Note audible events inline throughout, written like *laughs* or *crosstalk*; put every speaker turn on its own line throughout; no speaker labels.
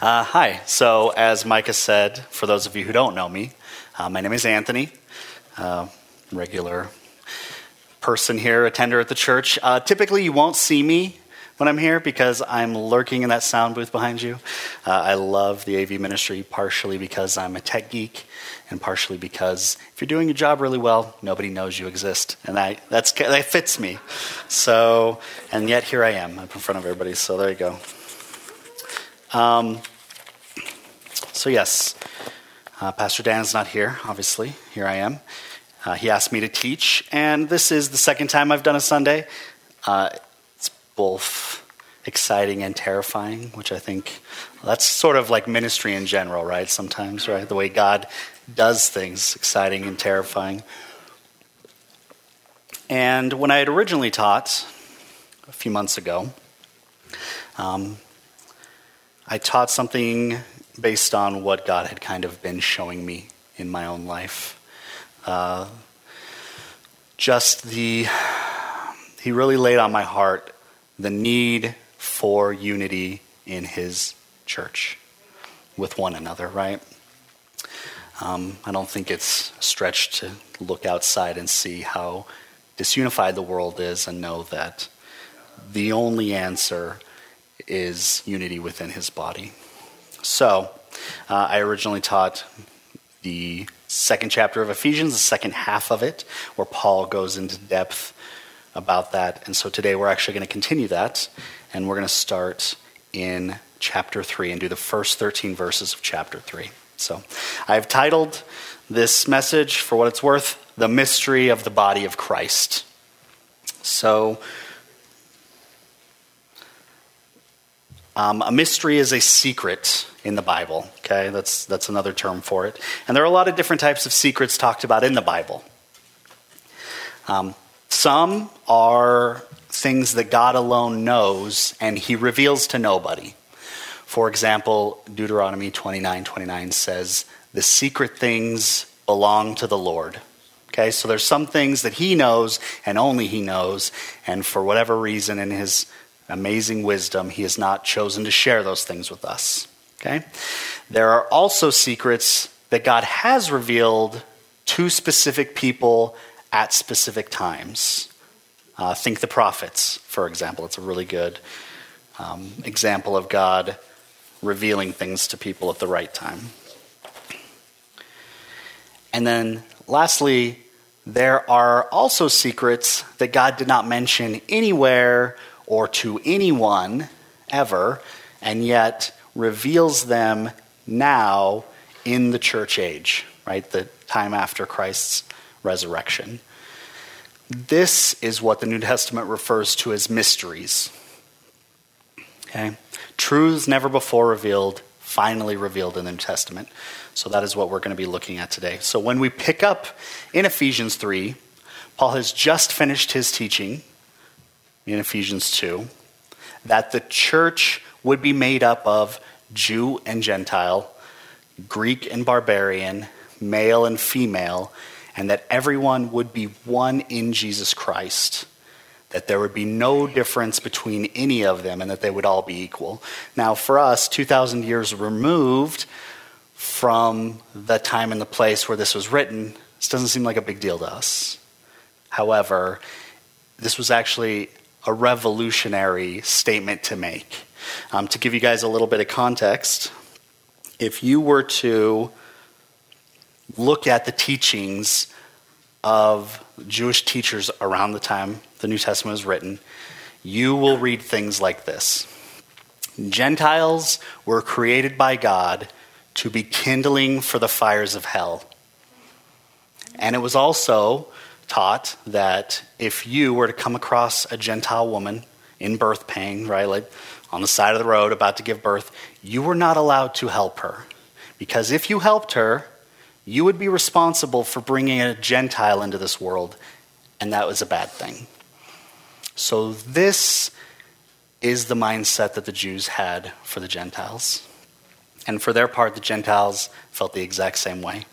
Uh, hi. So, as Micah said, for those of you who don't know me, uh, my name is Anthony, uh, regular person here, attender at the church. Uh, typically, you won't see me when I'm here because I'm lurking in that sound booth behind you. Uh, I love the AV ministry partially because I'm a tech geek and partially because if you're doing your job really well, nobody knows you exist. And I, that's, that fits me. So, and yet here I am up in front of everybody. So there you go. Um, so, yes, uh, Pastor Dan is not here, obviously. Here I am. Uh, he asked me to teach, and this is the second time I've done a Sunday. Uh, it's both exciting and terrifying, which I think that's sort of like ministry in general, right? Sometimes, right? The way God does things, exciting and terrifying. And when I had originally taught a few months ago, um, I taught something based on what God had kind of been showing me in my own life. Uh, just the, he really laid on my heart the need for unity in his church with one another, right? Um, I don't think it's stretched to look outside and see how disunified the world is and know that the only answer is unity within his body. So, uh, I originally taught the second chapter of Ephesians, the second half of it, where Paul goes into depth about that. And so today we're actually going to continue that, and we're going to start in chapter 3 and do the first 13 verses of chapter 3. So I've titled this message, for what it's worth, The Mystery of the Body of Christ. So, um, a mystery is a secret in the Bible. Okay, that's that's another term for it. And there are a lot of different types of secrets talked about in the Bible. Um, some are things that God alone knows and He reveals to nobody. For example, Deuteronomy 29 29 says, The secret things belong to the Lord. Okay, so there's some things that He knows and only He knows, and for whatever reason in His amazing wisdom, He has not chosen to share those things with us. Okay? There are also secrets that God has revealed to specific people at specific times. Uh, think the prophets, for example. It's a really good um, example of God revealing things to people at the right time. And then, lastly, there are also secrets that God did not mention anywhere or to anyone ever, and yet reveals them now in the church age, right? The time after Christ's resurrection. This is what the New Testament refers to as mysteries. Okay? Truths never before revealed, finally revealed in the New Testament. So that is what we're going to be looking at today. So when we pick up in Ephesians 3, Paul has just finished his teaching in Ephesians 2 that the church would be made up of Jew and Gentile, Greek and barbarian, male and female, and that everyone would be one in Jesus Christ. That there would be no difference between any of them and that they would all be equal. Now, for us, 2,000 years removed from the time and the place where this was written, this doesn't seem like a big deal to us. However, this was actually a revolutionary statement to make. Um, to give you guys a little bit of context, if you were to look at the teachings of Jewish teachers around the time the New Testament was written, you will read things like this Gentiles were created by God to be kindling for the fires of hell. And it was also taught that if you were to come across a Gentile woman in birth pain, right, like on the side of the road about to give birth, you were not allowed to help her. Because if you helped her, you would be responsible for bringing a Gentile into this world, and that was a bad thing. So, this is the mindset that the Jews had for the Gentiles. And for their part, the Gentiles felt the exact same way.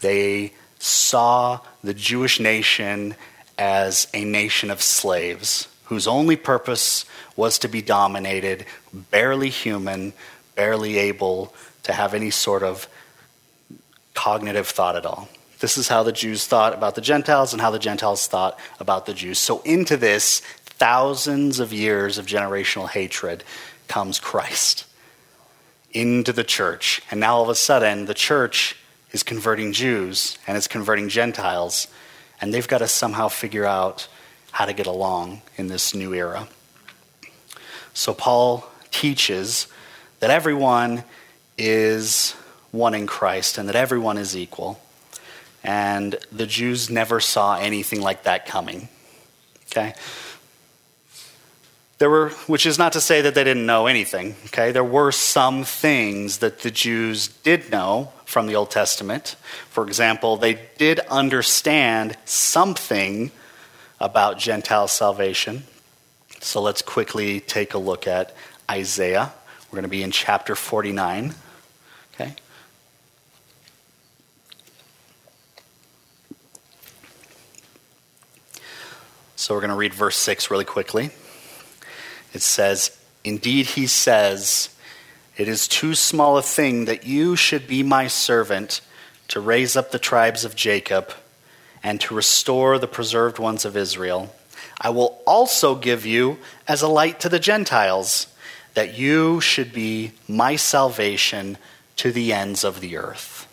They saw the Jewish nation as a nation of slaves whose only purpose was to be dominated, barely human, barely able to have any sort of cognitive thought at all. This is how the Jews thought about the Gentiles and how the Gentiles thought about the Jews. So, into this, thousands of years of generational hatred comes Christ into the church. And now all of a sudden, the church is converting Jews and it's converting Gentiles, and they've got to somehow figure out how to get along in this new era. So Paul teaches that everyone is one in Christ and that everyone is equal. And the Jews never saw anything like that coming. Okay? There were, which is not to say that they didn't know anything, okay? There were some things that the Jews did know from the Old Testament. For example, they did understand something about Gentile salvation. So let's quickly take a look at Isaiah. We're going to be in chapter 49, okay? So we're going to read verse 6 really quickly. It says, Indeed, he says, It is too small a thing that you should be my servant to raise up the tribes of Jacob and to restore the preserved ones of Israel. I will also give you as a light to the Gentiles, that you should be my salvation to the ends of the earth.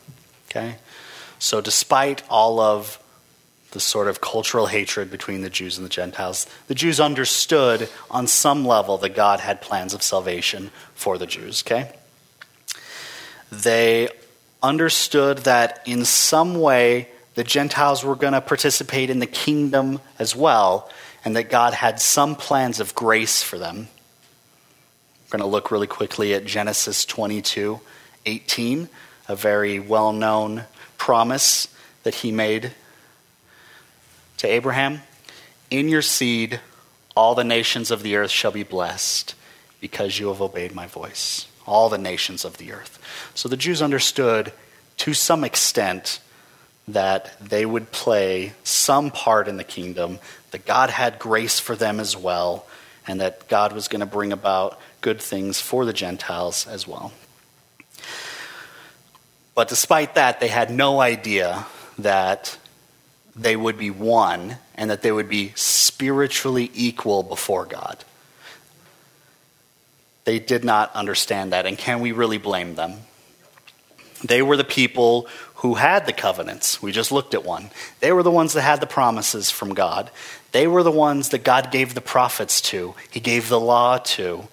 Okay? So, despite all of the sort of cultural hatred between the Jews and the Gentiles. The Jews understood on some level that God had plans of salvation for the Jews, okay? They understood that in some way the Gentiles were going to participate in the kingdom as well, and that God had some plans of grace for them. We're going to look really quickly at Genesis 22 18, a very well known promise that he made to Abraham, In your seed, all the nations of the earth shall be blessed because you have obeyed my voice. All the nations of the earth. So the Jews understood to some extent that they would play some part in the kingdom, that God had grace for them as well, and that God was going to bring about good things for the Gentiles as well. But despite that, they had no idea that they would be one and that they would be spiritually equal before God. They did not understand that, and can we really blame them? They were the people who had the covenants. We just looked at one. They were the ones that had the promises from God. They were the ones that God gave the prophets to, He gave the law to.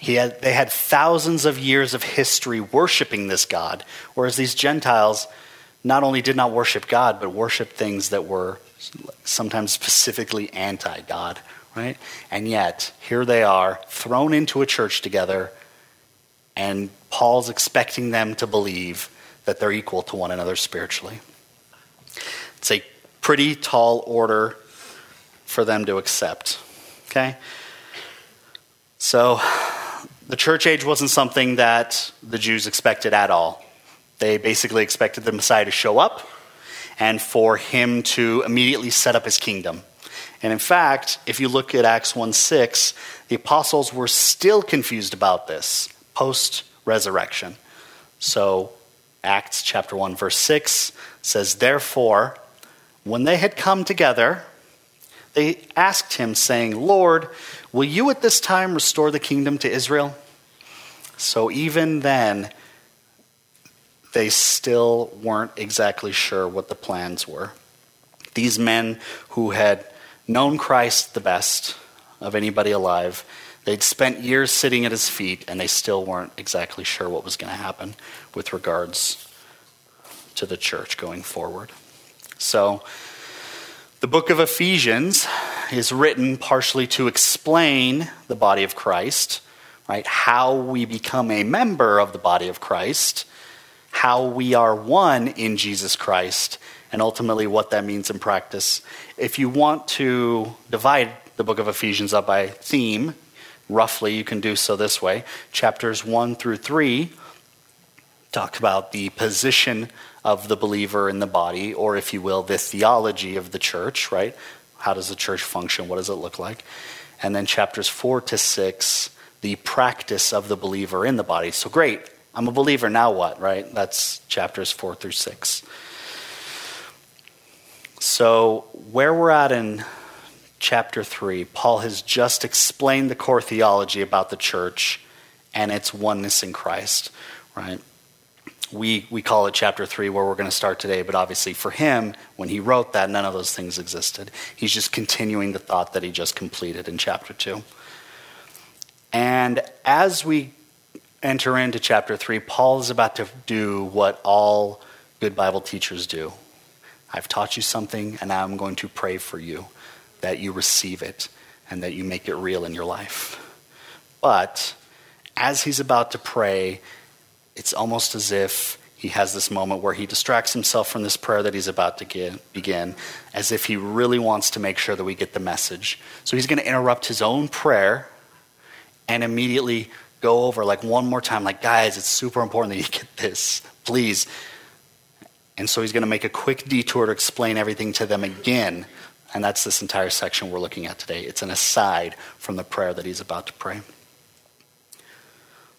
He had, they had thousands of years of history worshiping this God, whereas these Gentiles not only did not worship God, but worshiped things that were sometimes specifically anti God, right? And yet, here they are, thrown into a church together, and Paul's expecting them to believe that they're equal to one another spiritually. It's a pretty tall order for them to accept, okay? So, the church age wasn't something that the Jews expected at all. They basically expected the Messiah to show up and for him to immediately set up his kingdom. And in fact, if you look at Acts 1 6, the apostles were still confused about this post resurrection. So, Acts chapter 1, verse 6 says, Therefore, when they had come together, they asked him, saying, Lord, will you at this time restore the kingdom to Israel? So, even then, they still weren't exactly sure what the plans were. These men who had known Christ the best of anybody alive, they'd spent years sitting at his feet, and they still weren't exactly sure what was going to happen with regards to the church going forward. So, the book of Ephesians is written partially to explain the body of Christ, right? How we become a member of the body of Christ how we are one in Jesus Christ and ultimately what that means in practice. If you want to divide the book of Ephesians up by theme, roughly, you can do so this way. Chapters 1 through 3 talk about the position of the believer in the body, or if you will, the theology of the church, right? How does the church function? What does it look like? And then chapters 4 to 6 the practice of the believer in the body. So great, I'm a believer, now what, right? That's chapters 4 through 6. So, where we're at in chapter 3, Paul has just explained the core theology about the church and its oneness in Christ, right? We, we call it chapter 3 where we're going to start today, but obviously for him, when he wrote that, none of those things existed. He's just continuing the thought that he just completed in chapter 2. And as we enter into chapter 3, Paul is about to do what all good Bible teachers do. I've taught you something, and I'm going to pray for you that you receive it and that you make it real in your life. But as he's about to pray, it's almost as if he has this moment where he distracts himself from this prayer that he's about to begin, as if he really wants to make sure that we get the message. So he's going to interrupt his own prayer and immediately go over, like one more time, like, guys, it's super important that you get this. Please. And so he's going to make a quick detour to explain everything to them again and that's this entire section we're looking at today. It's an aside from the prayer that he's about to pray.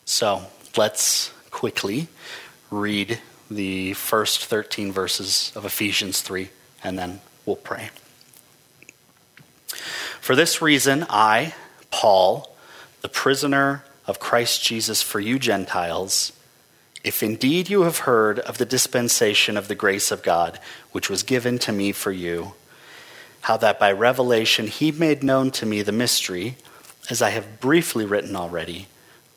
So let's quickly read the first 13 verses of Ephesians 3, and then we'll pray. For this reason, I, Paul, the prisoner of Christ Jesus for you Gentiles, if indeed you have heard of the dispensation of the grace of God, which was given to me for you, how that by revelation he made known to me the mystery, as I have briefly written already,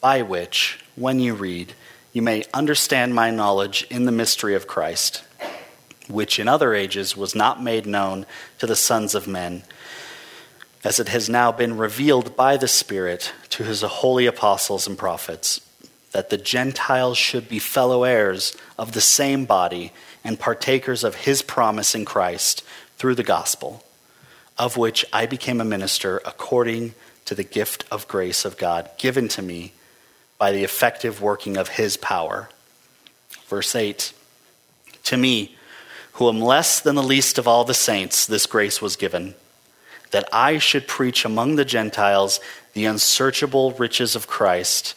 by which, when you read, you may understand my knowledge in the mystery of Christ, which in other ages was not made known to the sons of men, as it has now been revealed by the Spirit to his holy apostles and prophets, that the Gentiles should be fellow heirs of the same body and partakers of his promise in Christ through the gospel of which I became a minister according to the gift of grace of God given to me by the effective working of his power. Verse 8 To me, who am less than the least of all the saints, this grace was given, that I should preach among the Gentiles the unsearchable riches of Christ,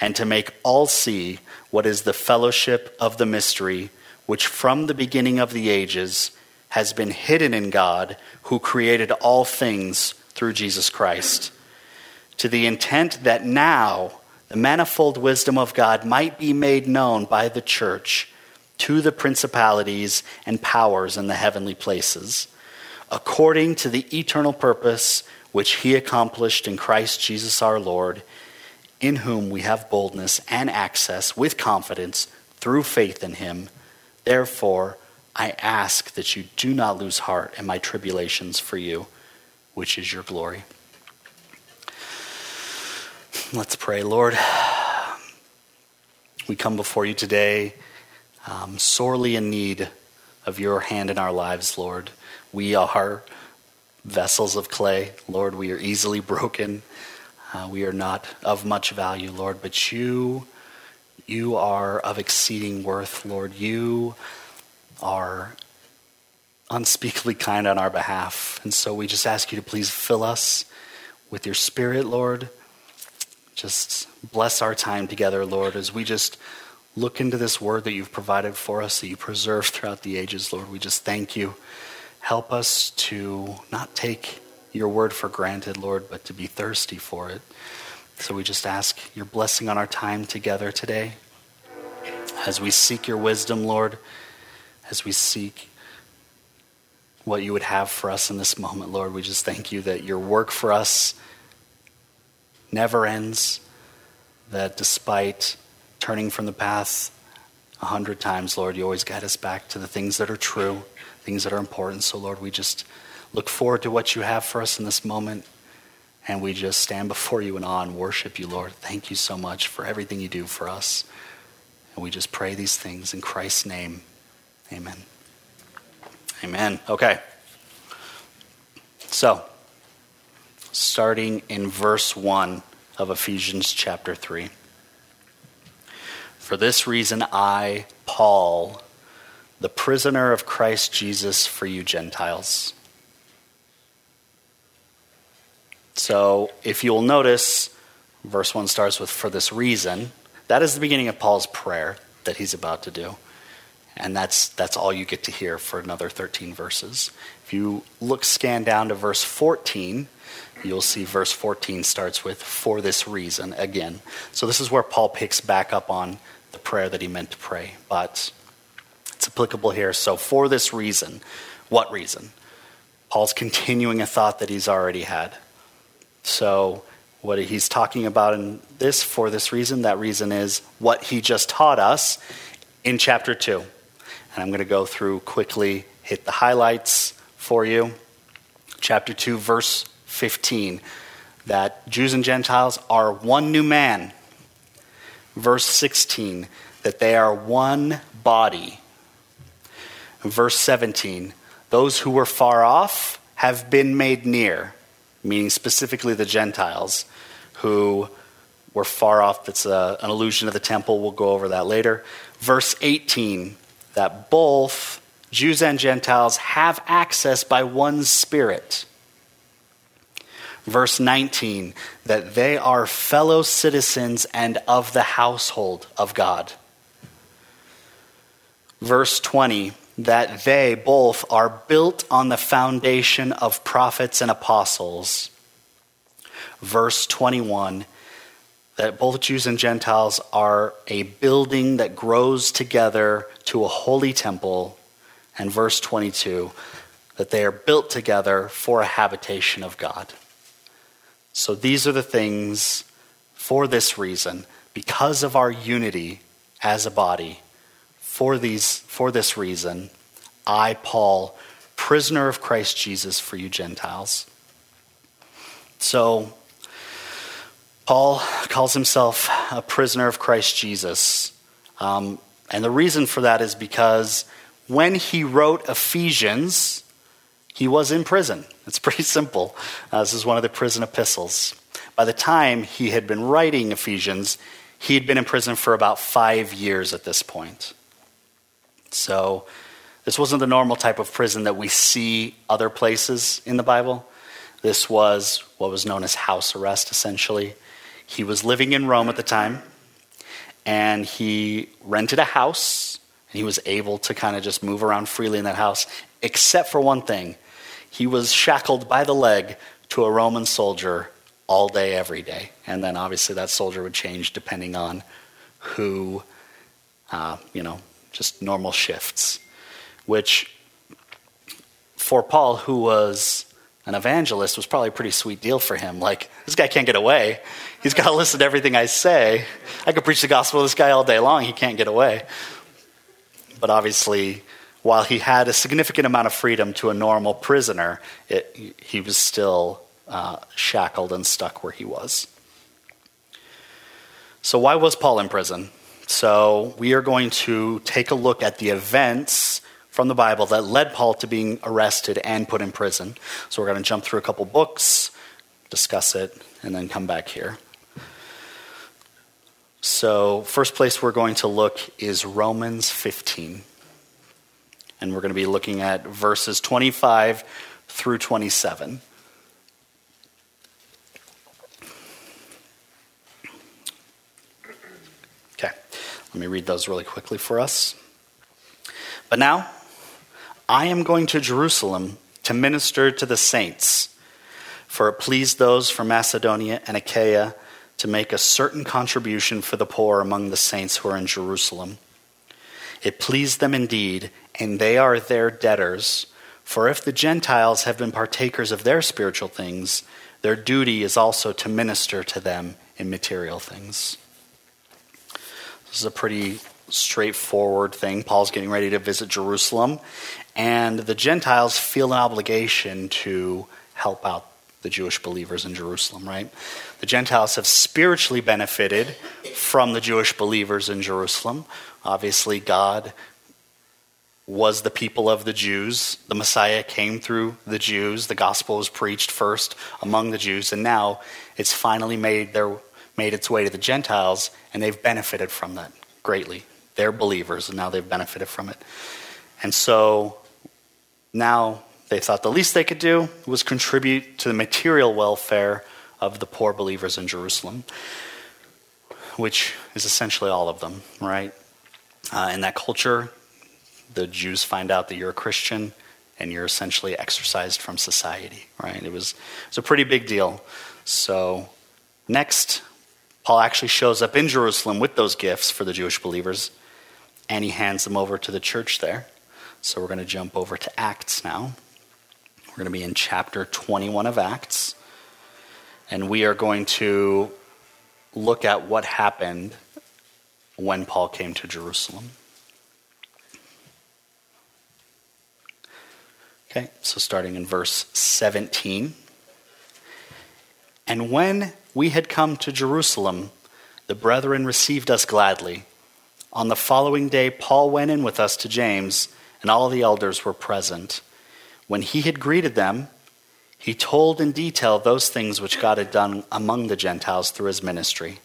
and to make all see what is the fellowship of the mystery, which from the beginning of the ages has been hidden in God who created all things through Jesus Christ, to the intent that now the manifold wisdom of God might be made known by the church to the principalities and powers in the heavenly places, according to the eternal purpose which he accomplished in Christ Jesus our Lord, in whom we have boldness and access with confidence through faith in him. Therefore, I ask that you do not lose heart in my tribulations for you, which is your glory. Let's pray, Lord. We come before you today um, sorely in need of your hand in our lives, Lord. We are vessels of clay. Lord, we are easily broken. Uh, we are not of much value, Lord, but you, you are of exceeding worth, Lord. You are unspeakably kind on our behalf. And so we just ask you to please fill us with your spirit, Lord. Just bless our time together, Lord, as we just look into this word that you've provided for us, that you preserved throughout the ages, Lord. We just thank you. Help us to not take your word for granted, Lord, but to be thirsty for it. So we just ask your blessing on our time together today. As we seek your wisdom, Lord, as we seek what you would have for us in this moment, Lord. We just thank you that your work for us never ends, that despite turning from the path a hundred times, Lord, you always guide us back to the things that are true, things that are important. So, Lord, we just look forward to what you have for us in this moment. And we just stand before you in awe and worship you, Lord. Thank you so much for everything you do for us. And we just pray these things in Christ's name. Amen. Amen. Okay. So, starting in verse 1 of Ephesians chapter 3. For this reason, I, Paul, the prisoner of Christ Jesus for you Gentiles. So, if you'll notice, Verse 1 starts with, For this reason. That is the beginning of Paul's prayer that he's about to do. And that's, that's all you get to hear for another 13 verses. If you look, scan down to verse 14, you'll see verse 14 starts with, For this reason, again. So this is where Paul picks back up on the prayer that he meant to pray. But it's applicable here. So, for this reason, what reason? Paul's continuing a thought that he's already had. So, what he's talking about in this, for this reason, that reason is what he just taught us in chapter 2. And I'm going to go through quickly, hit the highlights for you. Chapter 2, verse 15, that Jews and Gentiles are one new man. Verse 16, that they are one body. Verse 17, those who were far off have been made near, meaning specifically the Gentiles who were far off. That's a, an allusion to the temple. We'll go over that later. Verse 18 that both Jews and Gentiles have access by one Spirit. Verse 19 that they are fellow citizens and of the household of God. Verse 20 that they both are built on the foundation of prophets and apostles verse 21 that both Jews and Gentiles are a building that grows together to a holy temple, and verse 22 that they are built together for a habitation of God. So these are the things for this reason, because of our unity as a body, for, these, for this reason, I, Paul, prisoner of Christ Jesus for you Gentiles. So, Paul calls himself a prisoner of Christ Jesus. Um, and the reason for that is because when he wrote Ephesians, he was in prison. It's pretty simple. Uh, this is one of the prison epistles. By the time he had been writing Ephesians, he had been in prison for about five years at this point. So, this wasn't the normal type of prison that we see other places in the Bible. This was what was known as house arrest, essentially. He was living in Rome at the time, and he rented a house, and he was able to kind of just move around freely in that house, except for one thing. He was shackled by the leg to a Roman soldier all day, every day. And then obviously that soldier would change depending on who, uh, you know, just normal shifts. Which, for Paul, who was an evangelist, was probably a pretty sweet deal for him. Like, this guy can't get away. He's got to *laughs* listen to everything I say. I could preach the gospel to this guy all day long. He can't get away. But obviously, while he had a significant amount of freedom to a normal prisoner, it, he was still uh, shackled and stuck where he was. So, why was Paul in prison? So, we are going to take a look at the events from the Bible that led Paul to being arrested and put in prison. So, we're going to jump through a couple books, discuss it, and then come back here. So, first place we're going to look is Romans 15. And we're going to be looking at verses 25 through 27. Okay, let me read those really quickly for us. But now, I am going to Jerusalem to minister to the saints, for it pleased those from Macedonia and Achaia to make a certain contribution for the poor among the saints who are in Jerusalem. It pleased them indeed, and they are their debtors. For if the Gentiles have been partakers of their spiritual things, their duty is also to minister to them in material things. This is a pretty straightforward thing. Paul's getting ready to visit Jerusalem, and the Gentiles feel an obligation to help out the Jewish believers in Jerusalem, right? The Gentiles have spiritually benefited from the Jewish believers in Jerusalem. Obviously, God was the people of the Jews. The Messiah came through the Jews. The gospel was preached first among the Jews, and now it's finally made their made its way to the Gentiles, and they've benefited from that greatly. They're believers, and now they've benefited from it. And so now they thought the least they could do was contribute to the material welfare of the poor believers in Jerusalem, which is essentially all of them, right? Uh, in that culture, the Jews find out that you're a Christian and you're essentially exorcised from society, right? It was, it was a pretty big deal. So, next, Paul actually shows up in Jerusalem with those gifts for the Jewish believers, and he hands them over to the church there. So, we're going to jump over to Acts now. We're going to be in chapter 21 of Acts, and we are going to look at what happened when Paul came to Jerusalem. Okay, so starting in verse 17. And when we had come to Jerusalem, the brethren received us gladly. On the following day, Paul went in with us to James, and all the elders were present. When he had greeted them, he told in detail those things which God had done among the Gentiles through his ministry.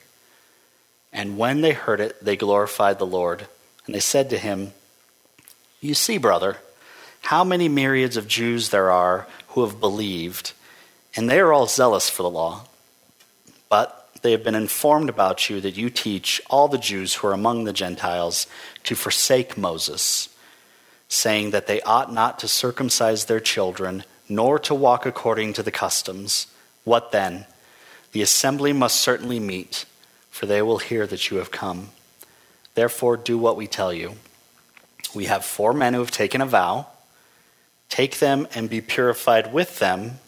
And when they heard it, they glorified the Lord. And they said to him, You see, brother, how many myriads of Jews there are who have believed, and they are all zealous for the law. But they have been informed about you that you teach all the Jews who are among the Gentiles to forsake Moses, saying that they ought not to circumcise their children, nor to walk according to the customs. What then? The assembly must certainly meet, for they will hear that you have come. Therefore, do what we tell you. We have four men who have taken a vow Take them and be purified with them,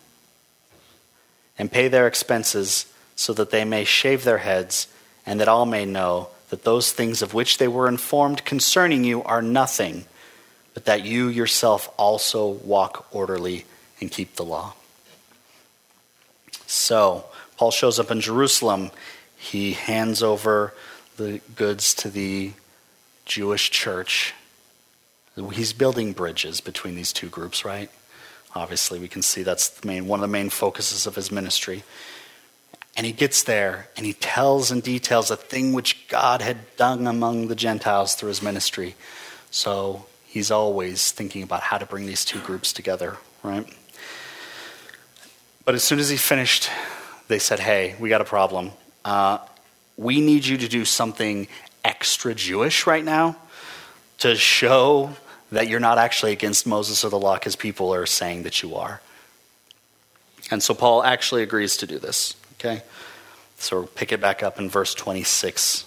and pay their expenses, so that they may shave their heads, and that all may know that those things of which they were informed concerning you are nothing, but that you yourself also walk orderly and keep the law. So, Paul shows up in Jerusalem. He hands over the goods to the Jewish church He's building bridges between these two groups, right? Obviously, we can see that's the main, one of the main focuses of his ministry. And he gets there and he tells and details a thing which God had done among the Gentiles through his ministry. So he's always thinking about how to bring these two groups together, right? But as soon as he finished, they said, Hey, we got a problem. Uh, we need you to do something extra Jewish right now to show that you're not actually against Moses or the law because people are saying that you are. And so Paul actually agrees to do this. Okay? So we'll pick it back up in verse 26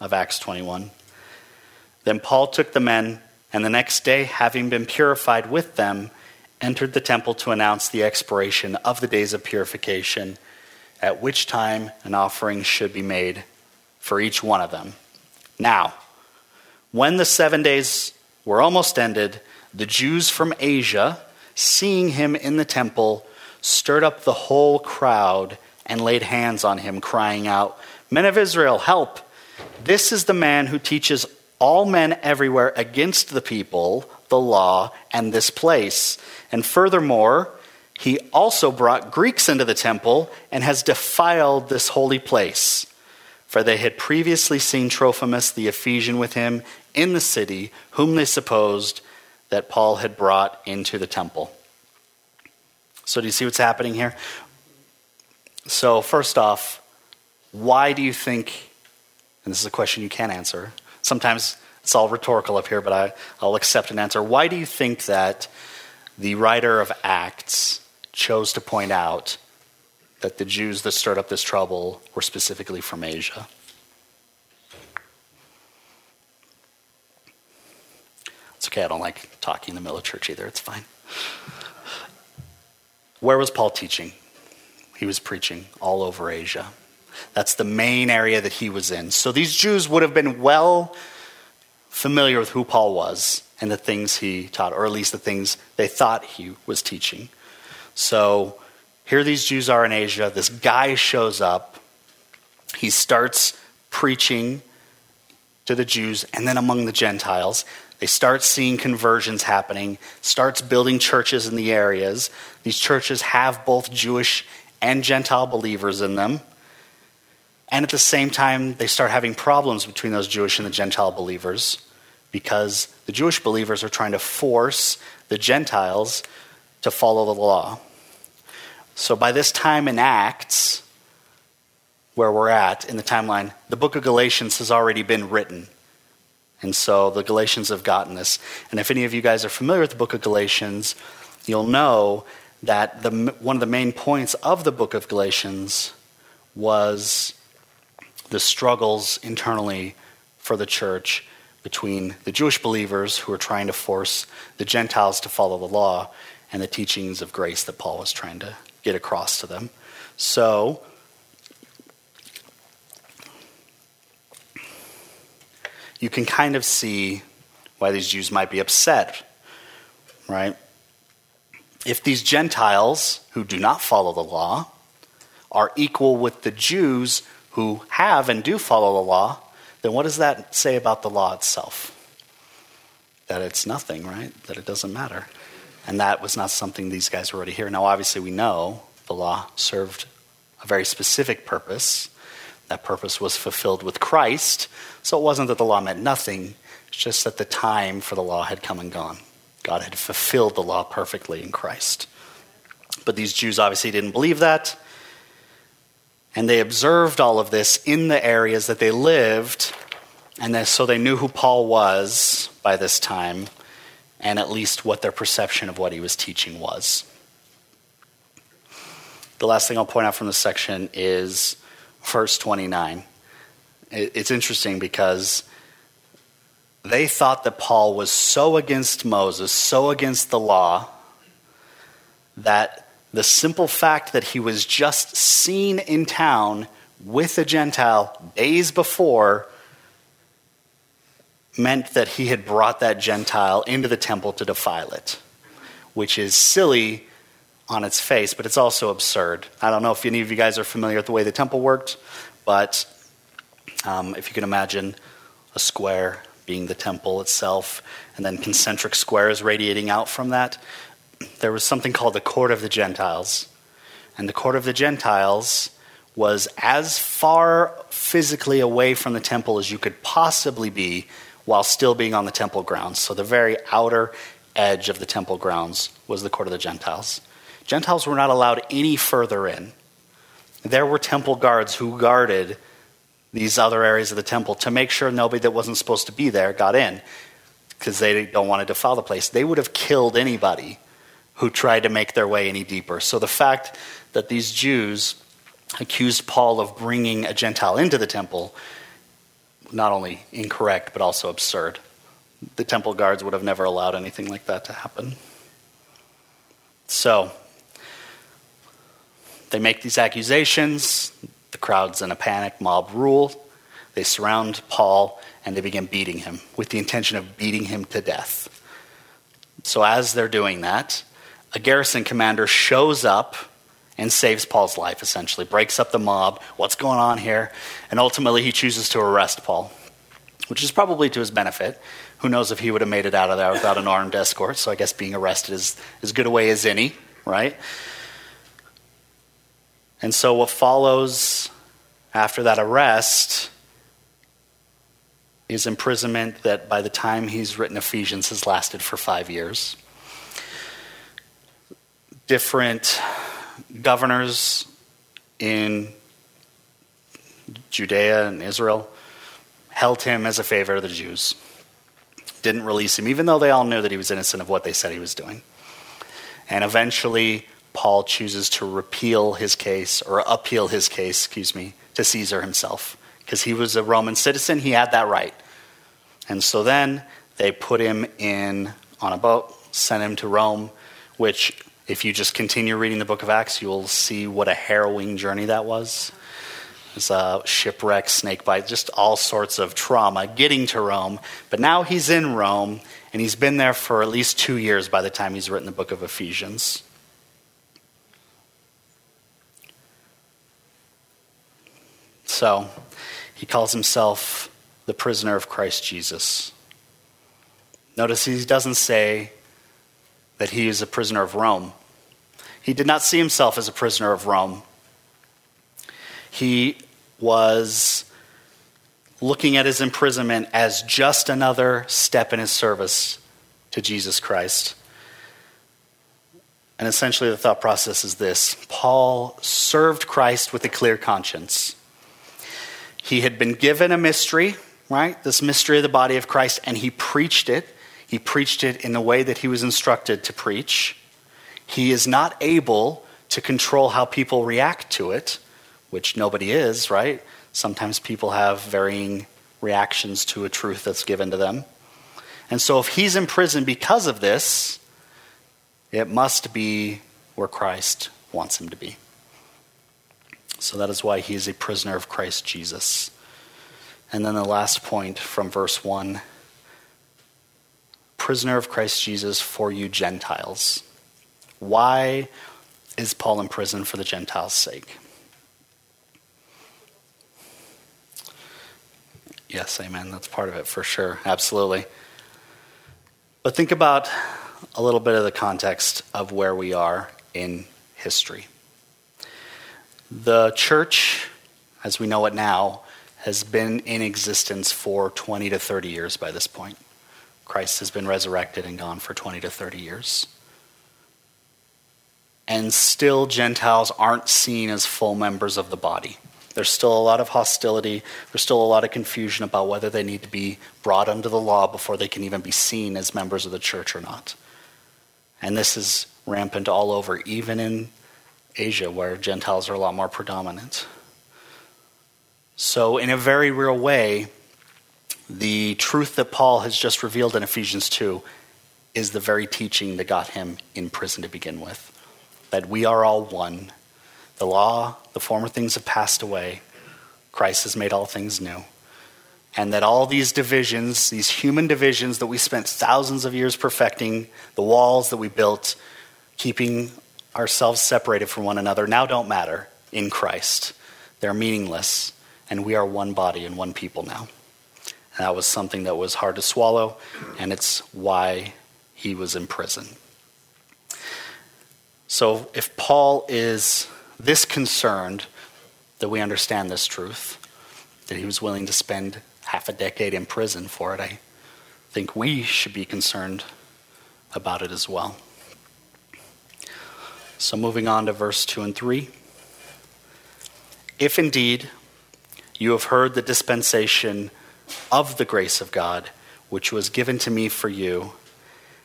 of Acts 21. Then Paul took the men, and the next day, having been purified with them, entered the temple to announce the expiration of the days of purification, at which time an offering should be made for each one of them. Now, when the seven days were almost ended, the Jews from Asia, seeing him in the temple, stirred up the whole crowd and laid hands on him, crying out, Men of Israel, help! This is the man who teaches all men everywhere against the people, the law, and this place. And furthermore, he also brought Greeks into the temple and has defiled this holy place. For they had previously seen Trophimus the Ephesian with him in the city, whom they supposed that Paul had brought into the temple. So, do you see what's happening here? So, first off, why do you think, and this is a question you can't answer, sometimes it's all rhetorical up here, but I, I'll accept an answer. Why do you think that the writer of Acts chose to point out that the Jews that stirred up this trouble were specifically from Asia? Okay, I don't like talking in the middle of church either, it's fine. Where was Paul teaching? He was preaching all over Asia. That's the main area that he was in. So these Jews would have been well familiar with who Paul was and the things he taught, or at least the things they thought he was teaching. So here these Jews are in Asia. This guy shows up. He starts preaching to the Jews and then among the Gentiles. They start seeing conversions happening, starts building churches in the areas. These churches have both Jewish and Gentile believers in them. And at the same time, they start having problems between those Jewish and the Gentile believers because the Jewish believers are trying to force the Gentiles to follow the law. So by this time in Acts, where we're at in the timeline, the book of Galatians has already been written. And so the Galatians have gotten this. And if any of you guys are familiar with the book of Galatians, you'll know that the, one of the main points of the book of Galatians was the struggles internally for the church between the Jewish believers who were trying to force the Gentiles to follow the law and the teachings of grace that Paul was trying to get across to them. So, you can kind of see why these Jews might be upset, right? If these Gentiles who do not follow the law are equal with the Jews who have and do follow the law, then what does that say about the law itself? That it's nothing, right? That it doesn't matter. And that was not something these guys were already here. Now, obviously, we know the law served a very specific purpose. That purpose was fulfilled with Christ. So it wasn't that the law meant nothing, it's just that the time for the law had come and gone. God had fulfilled the law perfectly in Christ. But these Jews obviously didn't believe that. And they observed all of this in the areas that they lived. And so they knew who Paul was by this time, and at least what their perception of what he was teaching was. The last thing I'll point out from this section is verse 29. It's interesting because they thought that Paul was so against Moses, so against the law, that the simple fact that he was just seen in town with a Gentile days before meant that he had brought that Gentile into the temple to defile it, which is silly on its face, but it's also absurd. I don't know if any of you guys are familiar with the way the temple worked, but um, if you can imagine a square being the temple itself, and then concentric squares radiating out from that, there was something called the Court of the Gentiles. And the Court of the Gentiles was as far physically away from the temple as you could possibly be while still being on the temple grounds. So the very outer edge of the temple grounds was the Court of the Gentiles. Gentiles were not allowed any further in. There were temple guards who guarded these other areas of the temple to make sure nobody that wasn't supposed to be there got in because they don't want to defile the place. They would have killed anybody who tried to make their way any deeper. So the fact that these Jews accused Paul of bringing a Gentile into the temple, not only incorrect, but also absurd. The temple guards would have never allowed anything like that to happen. So, they make these accusations. The crowd's in a panic, mob rule. They surround Paul and they begin beating him with the intention of beating him to death. So, as they're doing that, a garrison commander shows up and saves Paul's life, essentially, breaks up the mob. What's going on here? And ultimately, he chooses to arrest Paul, which is probably to his benefit. Who knows if he would have made it out of there without an armed escort? So I guess being arrested is as good a way as any, right? And so what follows after that arrest is imprisonment that by the time he's written Ephesians has lasted for five years different governors in Judea and Israel held him as a favor of the Jews. Didn't release him, even though they all knew that he was innocent of what they said he was doing. And eventually, Paul chooses to repeal his case, or appeal his case, excuse me, to Caesar himself. Because he was a Roman citizen, he had that right. And so then they put him in on a boat, sent him to Rome, which if you just continue reading the book of Acts, you will see what a harrowing journey that was. It's a shipwreck, snake bite, just all sorts of trauma getting to Rome. But now he's in Rome, and he's been there for at least two years by the time he's written the book of Ephesians. So, he calls himself the prisoner of Christ Jesus. Notice he doesn't say that he is a prisoner of Rome. He did not see himself as a prisoner of Rome. He was looking at his imprisonment as just another step in his service to Jesus Christ. And essentially, the thought process is this Paul served Christ with a clear conscience. He had been given a mystery, right? This mystery of the body of Christ, and he preached it. He preached it in the way that he was instructed to preach. He is not able to control how people react to it, which nobody is, right? Sometimes people have varying reactions to a truth that's given to them. And so if he's in prison because of this, it must be where Christ wants him to be. So that is why he is a prisoner of Christ Jesus. And then the last point from verse 1 prisoner of Christ Jesus for you Gentiles. Why is Paul in prison for the Gentiles' sake? Yes, amen. That's part of it for sure. Absolutely. But think about a little bit of the context of where we are in history. The church, as we know it now, has been in existence for 20 to 30 years by this point. Christ has been resurrected and gone for 20 to 30 years. And still, Gentiles aren't seen as full members of the body. There's still a lot of hostility. There's still a lot of confusion about whether they need to be brought under the law before they can even be seen as members of the church or not. And this is rampant all over, even in Asia, where Gentiles are a lot more predominant. So, in a very real way, the truth that Paul has just revealed in Ephesians 2 is the very teaching that got him in prison to begin with that we are all one the law, the former things have passed away. Christ has made all things new. And that all these divisions, these human divisions that we spent thousands of years perfecting, the walls that we built, keeping ourselves separated from one another, now don't matter in Christ. They're meaningless, and we are one body and one people now. And that was something that was hard to swallow, and it's why he was in prison. So if Paul is this concerned that we understand this truth, that he was willing to spend half a decade in prison for it. I think we should be concerned about it as well. So, moving on to verse 2 and 3. If indeed you have heard the dispensation of the grace of God, which was given to me for you,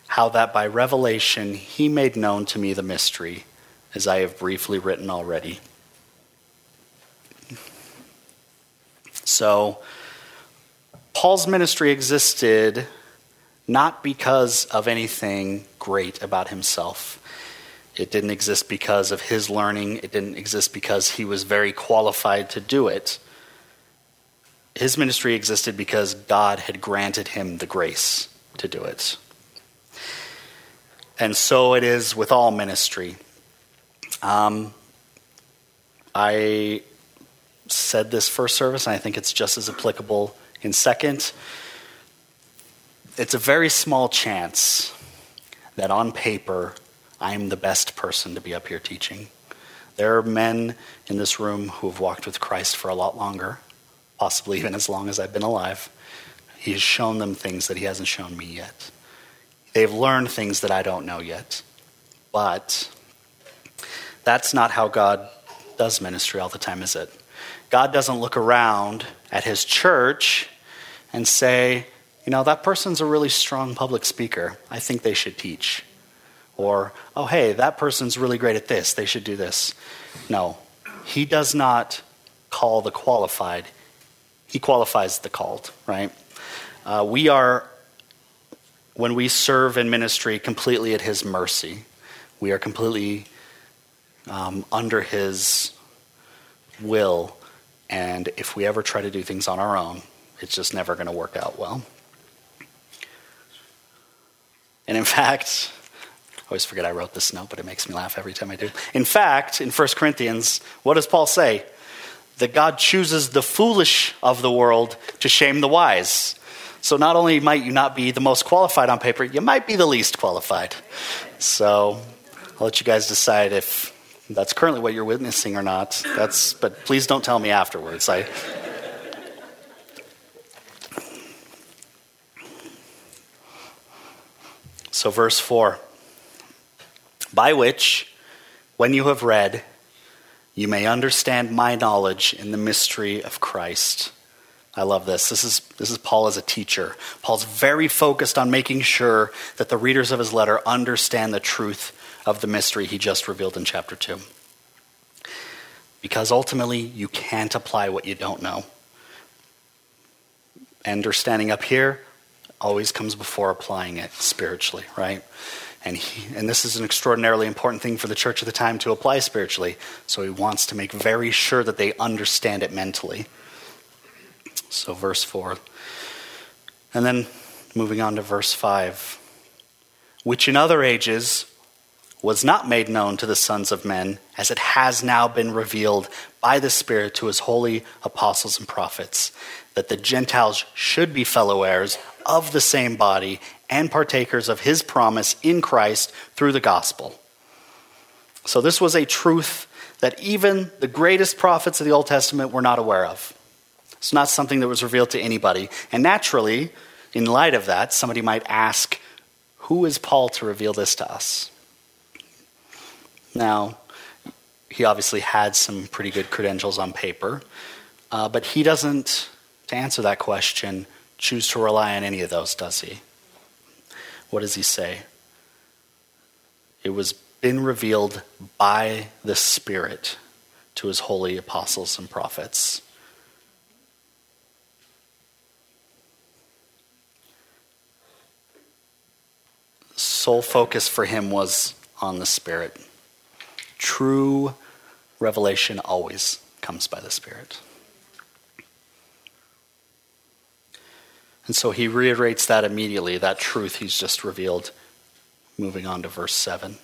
how that by revelation he made known to me the mystery as I have briefly written already. So, Paul's ministry existed not because of anything great about himself. It didn't exist because of his learning. It didn't exist because he was very qualified to do it. His ministry existed because God had granted him the grace to do it. And so it is with all ministry. Um, I said this first service, and I think it's just as applicable in second. It's a very small chance that on paper I'm the best person to be up here teaching. There are men in this room who have walked with Christ for a lot longer, possibly even as long as I've been alive. He has shown them things that he hasn't shown me yet. They've learned things that I don't know yet. But that's not how God does ministry all the time, is it? God doesn't look around at his church and say, you know, that person's a really strong public speaker. I think they should teach. Or, oh, hey, that person's really great at this. They should do this. No, he does not call the qualified, he qualifies the called, right? Uh, we are, when we serve in ministry, completely at his mercy. We are completely um, under His will. And if we ever try to do things on our own, it's just never going to work out well. And in *laughs* fact, always forget I wrote this note, but it makes me laugh every time I do. In fact, in 1 Corinthians, what does Paul say? That God chooses the foolish of the world to shame the wise. So not only might you not be the most qualified on paper, you might be the least qualified. So I'll let you guys decide if that's currently what you're witnessing or not. That's, but please don't tell me afterwards. I, so, verse 4 By which, when you have read, you may understand my knowledge in the mystery of Christ, I love this. This is, this is Paul as a teacher. Paul's very focused on making sure that the readers of his letter understand the truth of the mystery he just revealed in chapter 2. Because ultimately, you can't apply what you don't know. Understanding up here always comes before applying it spiritually, right? And, he, and this is an extraordinarily important thing for the church at the time to apply spiritually. So he wants to make very sure that they understand it mentally. So, verse 4. And then moving on to verse 5. Which in other ages was not made known to the sons of men, as it has now been revealed by the Spirit to his holy apostles and prophets, that the Gentiles should be fellow heirs of the same body and partakers of his promise in Christ through the gospel. So, this was a truth that even the greatest prophets of the Old Testament were not aware of. It's not something that was revealed to anybody. And naturally, in light of that, somebody might ask, Who is Paul to reveal this to us? Now, he obviously had some pretty good credentials on paper, uh, but he doesn't, to answer that question, choose to rely on any of those, does he? What does he say? It was been revealed by the Spirit to his holy apostles and prophets. Sole focus for him was on the Spirit. True revelation always comes by the Spirit. And so he reiterates that immediately, that truth he's just revealed, moving on to verse 7.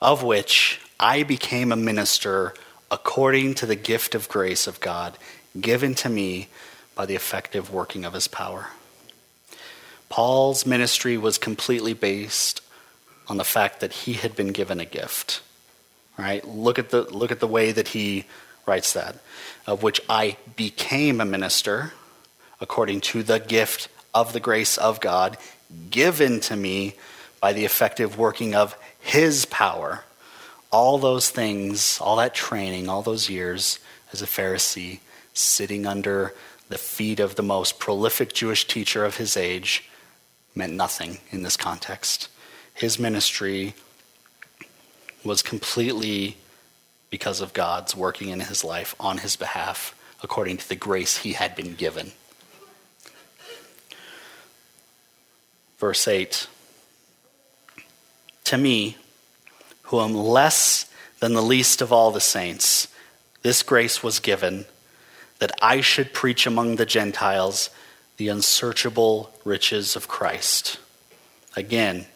Of which I became a minister according to the gift of grace of God given to me by the effective working of his power. Paul's ministry was completely based on the fact that he had been given a gift. Right? Look at the look at the way that he writes that. Of which I became a minister according to the gift of the grace of God given to me by the effective working of his power. All those things, all that training, all those years as a Pharisee, sitting under the feet of the most prolific Jewish teacher of his age, meant nothing in this context. His ministry was completely because of God's working in his life on his behalf according to the grace he had been given. Verse 8 To me, who am less than the least of all the saints, this grace was given that I should preach among the Gentiles the unsearchable riches of Christ. Again,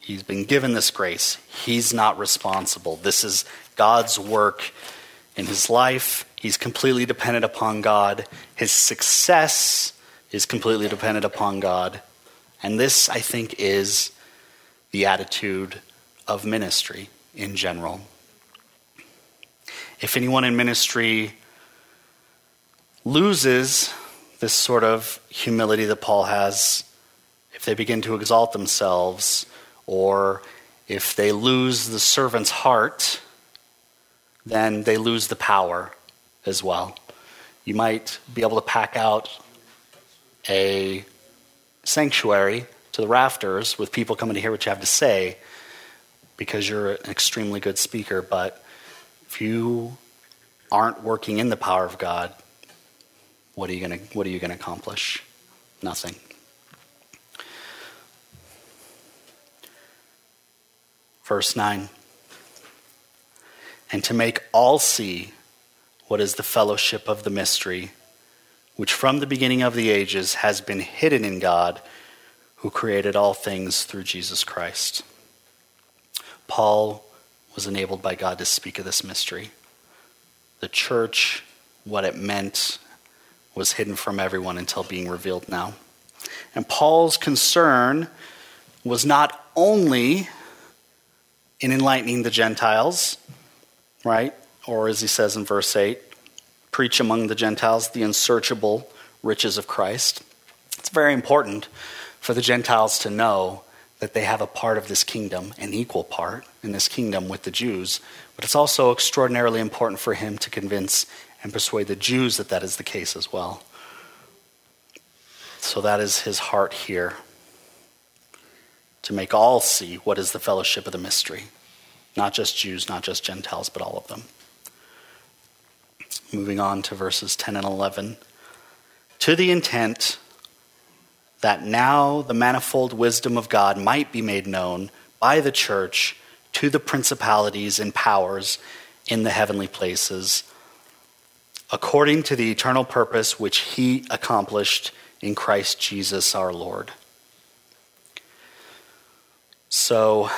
he's been given this grace. He's not responsible. This is God's work in his life. He's completely dependent upon God. His success is completely dependent upon God. And this, I think, is the attitude of ministry in general. If anyone in ministry loses this sort of humility that Paul has, if they begin to exalt themselves, or if they lose the servant's heart, then they lose the power as well. You might be able to pack out a sanctuary to the rafters with people coming to hear what you have to say because you're an extremely good speaker. But if you aren't working in the power of God, what are you going to what are you going to accomplish? Nothing. Verse 9. And to make all see what is the fellowship of the mystery which from the beginning of the ages has been hidden in God, who created all things through Jesus Christ. Paul was enabled by God to speak of this mystery. The church, what it meant, was hidden from everyone until being revealed now. And Paul's concern was not only in enlightening the Gentiles, right? Or as he says in verse 8, preach among the Gentiles the unsearchable riches of Christ. It's very important for the Gentiles to know that they have a part of this kingdom, an equal part in this kingdom with the Jews. But it's also extraordinarily important for him to convince and persuade the Jews that that is the case as well. So that is his heart here to make all see what is the fellowship of the mystery. Not just Jews, not just Gentiles, but all of them. Moving on to verses 10 and 11. To the intent that now the manifold wisdom of God might be made known by the church to the principalities and powers in the heavenly places, according to the eternal purpose which he accomplished in Christ Jesus our Lord. So,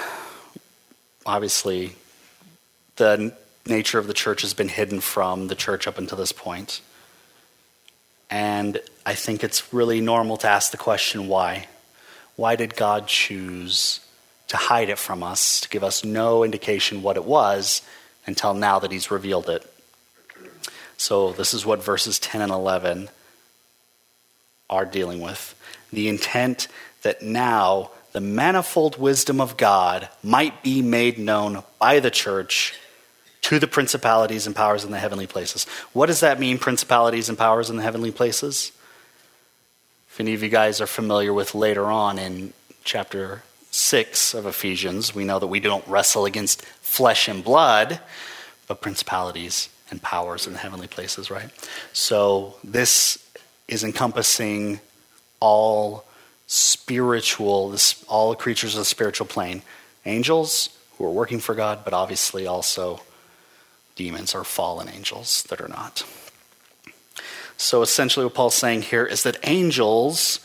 obviously, the nature of the church has been hidden from the church up until this point. And I think it's really normal to ask the question why? Why did God choose to hide it from us, to give us no indication what it was until now that He's revealed it? So, this is what verses 10 and 11 are dealing with. The intent that now the manifold wisdom of God might be made known by the church to the principalities and powers in the heavenly places. What does that mean, principalities and powers in the heavenly places? If any of you guys are familiar with later on in chapter 6 of Ephesians, we know that we don't wrestle against flesh and blood, but principalities and powers in the heavenly places, right? So this is encompassing all spiritual, all creatures of the spiritual plane. Angels who are working for God, but obviously also demons or fallen angels that are not. So essentially, what Paul's saying here is that angels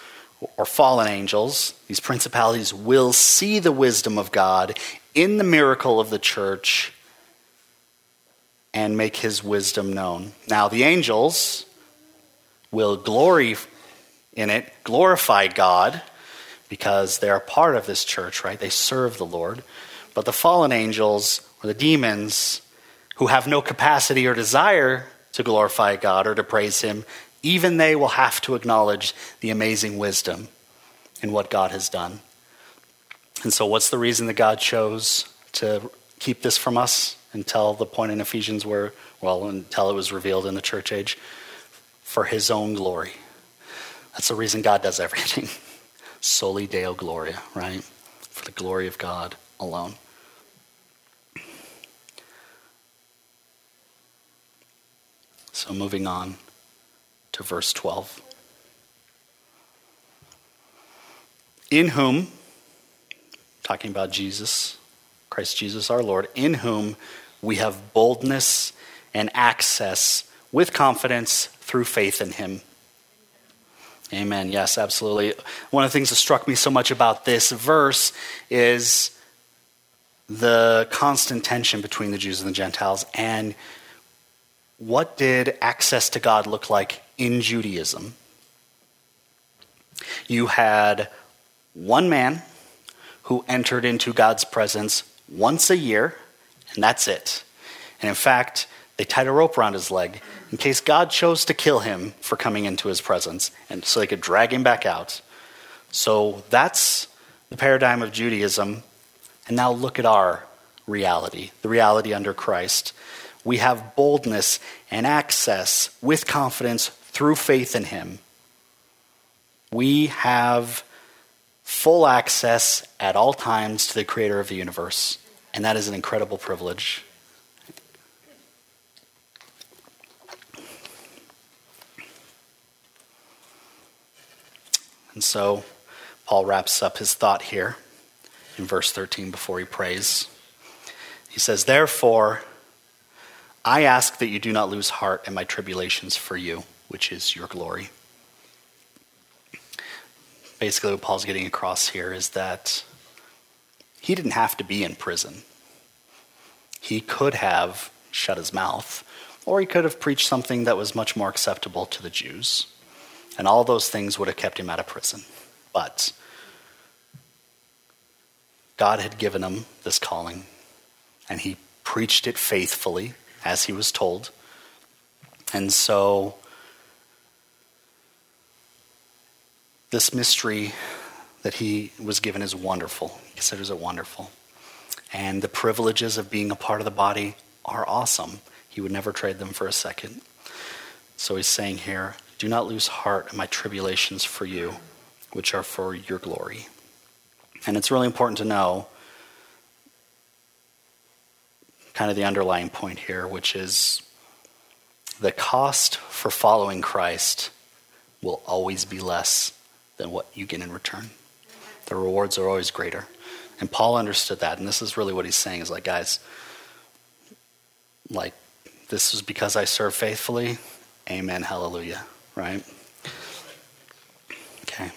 or fallen angels, these principalities, will see the wisdom of God in the miracle of the church and make his wisdom known. Now, the angels will glory in it glorify God because they're part of this church, right? They serve the Lord. But the fallen angels or the demons who have no capacity or desire to glorify God or to praise Him, even they will have to acknowledge the amazing wisdom in what God has done. And so, what's the reason that God chose to keep this from us until the point in Ephesians where, well, until it was revealed in the church age? For His own glory. That's the reason God does *laughs* everything. Soli Deo Gloria, right? For the glory of God alone. So moving on to verse 12. In whom, talking about Jesus, Christ Jesus our Lord, in whom we have boldness and access with confidence through faith in him. Amen. Yes, absolutely. One of the things that struck me so much about this verse is the constant tension between the Jews and the Gentiles. And what did access to God look like in Judaism? You had one man who entered into God's presence once a year, and that's it. And in fact, they tied a rope around his leg in case God chose to kill him for coming into his presence, and so they could drag him back out. So that's the paradigm of Judaism. And now look at our reality, the reality under Christ. We have boldness and access with confidence through faith in him. We have full access at all times to the creator of the universe, and that is an incredible privilege. And so Paul wraps up his thought here in verse 13 before he prays. He says, Therefore, I ask that you do not lose heart in my tribulations for you, which is your glory. Basically, what Paul's getting across here is that he didn't have to be in prison. He could have shut his mouth, or he could have preached something that was much more acceptable to the Jews. And all those things would have kept him out of prison. But God had given him this calling, and he preached it faithfully as he was told. And so, this mystery that he was given is wonderful. He considers it wonderful. And the privileges of being a part of the body are awesome. He would never trade them for a second. So he's saying here, Do not lose heart in my tribulations for you, which are for your glory. And it's really important to know kind of the underlying point here, which is the cost for following Christ will always be less than what you get in return. The rewards are always greater. And Paul understood that. And this is really what he's saying is like, guys, like, this is because I serve faithfully. Amen. Hallelujah. Right? Okay.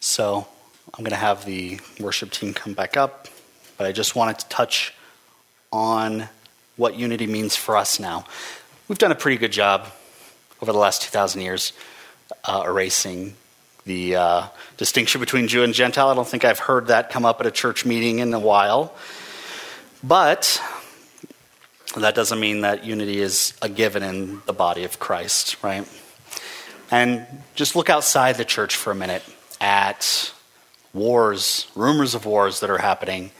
So I'm going to have the worship team come back up. But I just wanted to touch on what unity means for us now. We've done a pretty good job over the last 2,000 years uh, erasing the uh, distinction between Jew and Gentile. I don't think I've heard that come up at a church meeting in a while. But that doesn't mean that unity is a given in the body of Christ, right? And just look outside the church for a minute at wars, rumors of wars that are happening,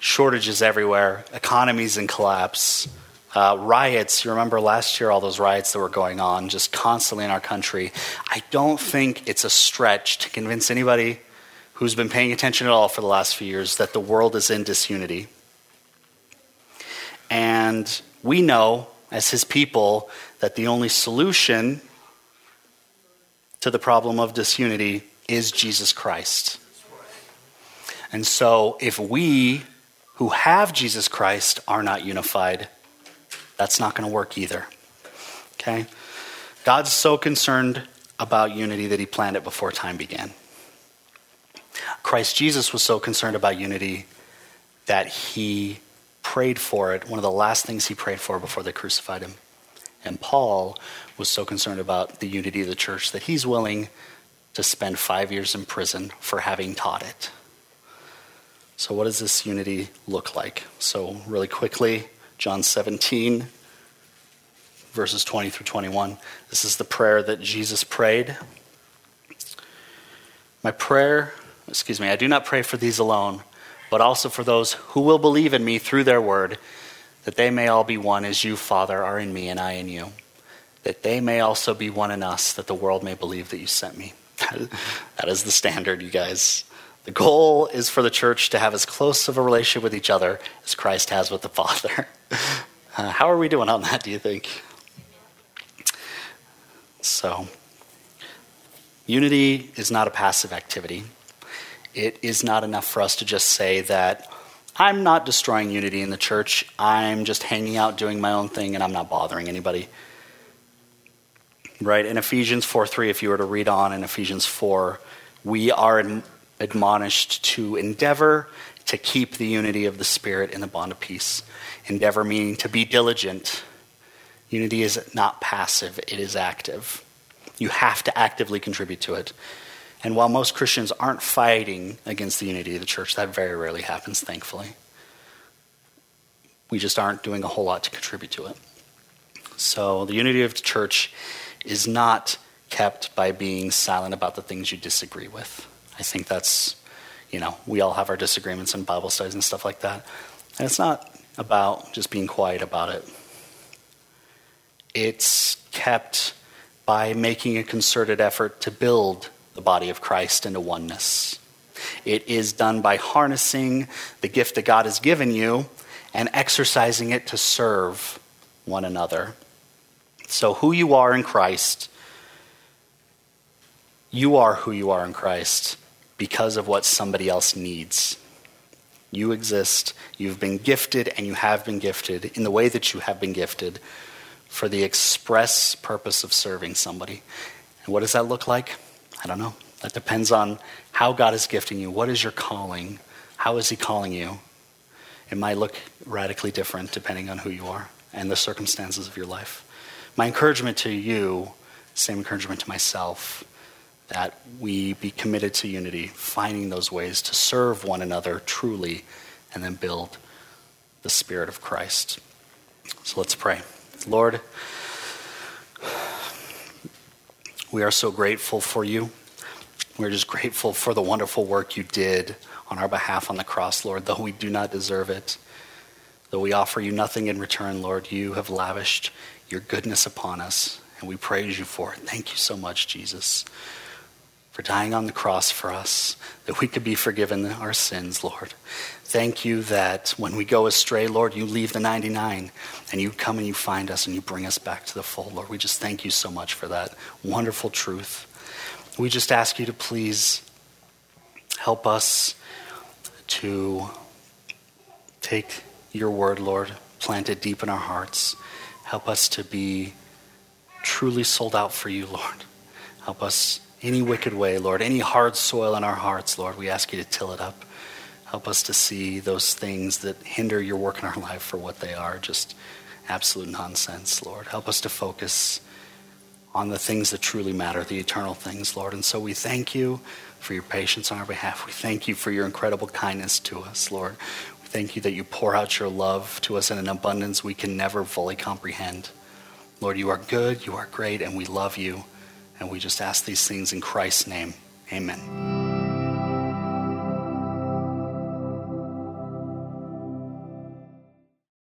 shortages everywhere, economies in collapse, uh, riots, you remember last year all those riots that were going on just constantly in our country. I don't think it's a stretch to convince anybody who's been paying attention at all for the last few years that the world is in disunity. And we know, as his people, that the only solution to the problem of disunity is Jesus Christ. And so, if we who have Jesus Christ are not unified, that's not going to work either. Okay? God's so concerned about unity that he planned it before time began. Christ Jesus was so concerned about unity that he prayed for it, one of the last things he prayed for before they crucified him. And Paul was so concerned about the unity of the church that he's willing to spend five years in prison for having taught it. So, what does this unity look like? So, really quickly, John 17, verses 20 through 21. This is the prayer that Jesus prayed. My prayer, excuse me, I do not pray for these alone, but also for those who will believe in me through their word, that they may all be one as you, Father, are in me and I in you, that they may also be one in us, that the world may believe that you sent me. *laughs* that is the standard, you guys. The goal is for the church to have as close of a relationship with each other as Christ has with the Father. *laughs* Uh, how are we doing on that, do you think? So, unity is not a passive activity. It is not enough for us to just say that I'm not destroying unity in the church. I'm just hanging out doing my own thing and I'm not bothering anybody. Right? In Ephesians 4 3, if you were to read on in Ephesians 4, we are admonished to endeavor to keep the unity of the Spirit in the bond of peace. Endeavor meaning to be diligent. Unity is not passive, it is active. You have to actively contribute to it. And while most Christians aren't fighting against the unity of the church, that very rarely happens, thankfully. We just aren't doing a whole lot to contribute to it. So the unity of the church is not kept by being silent about the things you disagree with. I think that's, you know, we all have our disagreements in Bible studies and stuff like that. And it's not about just being quiet about it, it's kept by making a concerted effort to build the body of Christ into oneness. It is done by harnessing the gift that God has given you and exercising it to serve one another. So, who you are in Christ, you are who you are in Christ because of what somebody else needs. You exist, you've been gifted, and you have been gifted in the way that you have been gifted for the express purpose of serving somebody. And what does that look like? I don't know. That depends on how God is gifting you. What is your calling? How is He calling you? It might look radically different depending on who you are and the circumstances of your life. My encouragement to you, same encouragement to myself, that we be committed to unity, finding those ways to serve one another truly, and then build the Spirit of Christ. So let's pray. Lord, we are so grateful for you. We're just grateful for the wonderful work you did on our behalf on the cross, Lord, though we do not deserve it. Though we offer you nothing in return, Lord, you have lavished your goodness upon us, and we praise you for it. Thank you so much, Jesus, for dying on the cross for us, that we could be forgiven our sins, Lord. Thank you that when we go astray, Lord, you leave the 99 and you come and you find us and you bring us back to the fold, Lord. We just thank you so much for that wonderful truth. We just ask you to please help us to take your word, Lord, plant it deep in our hearts. Help us to be truly sold out for you, Lord. Help us any wicked way, Lord, any hard soil in our hearts, Lord, we ask you to till it up. Help us to see those things that hinder your work in our life for what they are, just absolute nonsense, Lord. Help us to focus on the things that truly matter, the eternal things, Lord. And so we thank you for your patience on our behalf. We thank you for your incredible kindness to us, Lord. We thank you that you pour out your love to us in an abundance we can never fully comprehend. Lord, you are good, you are great, and we love you. And we just ask these things in Christ's name. Amen.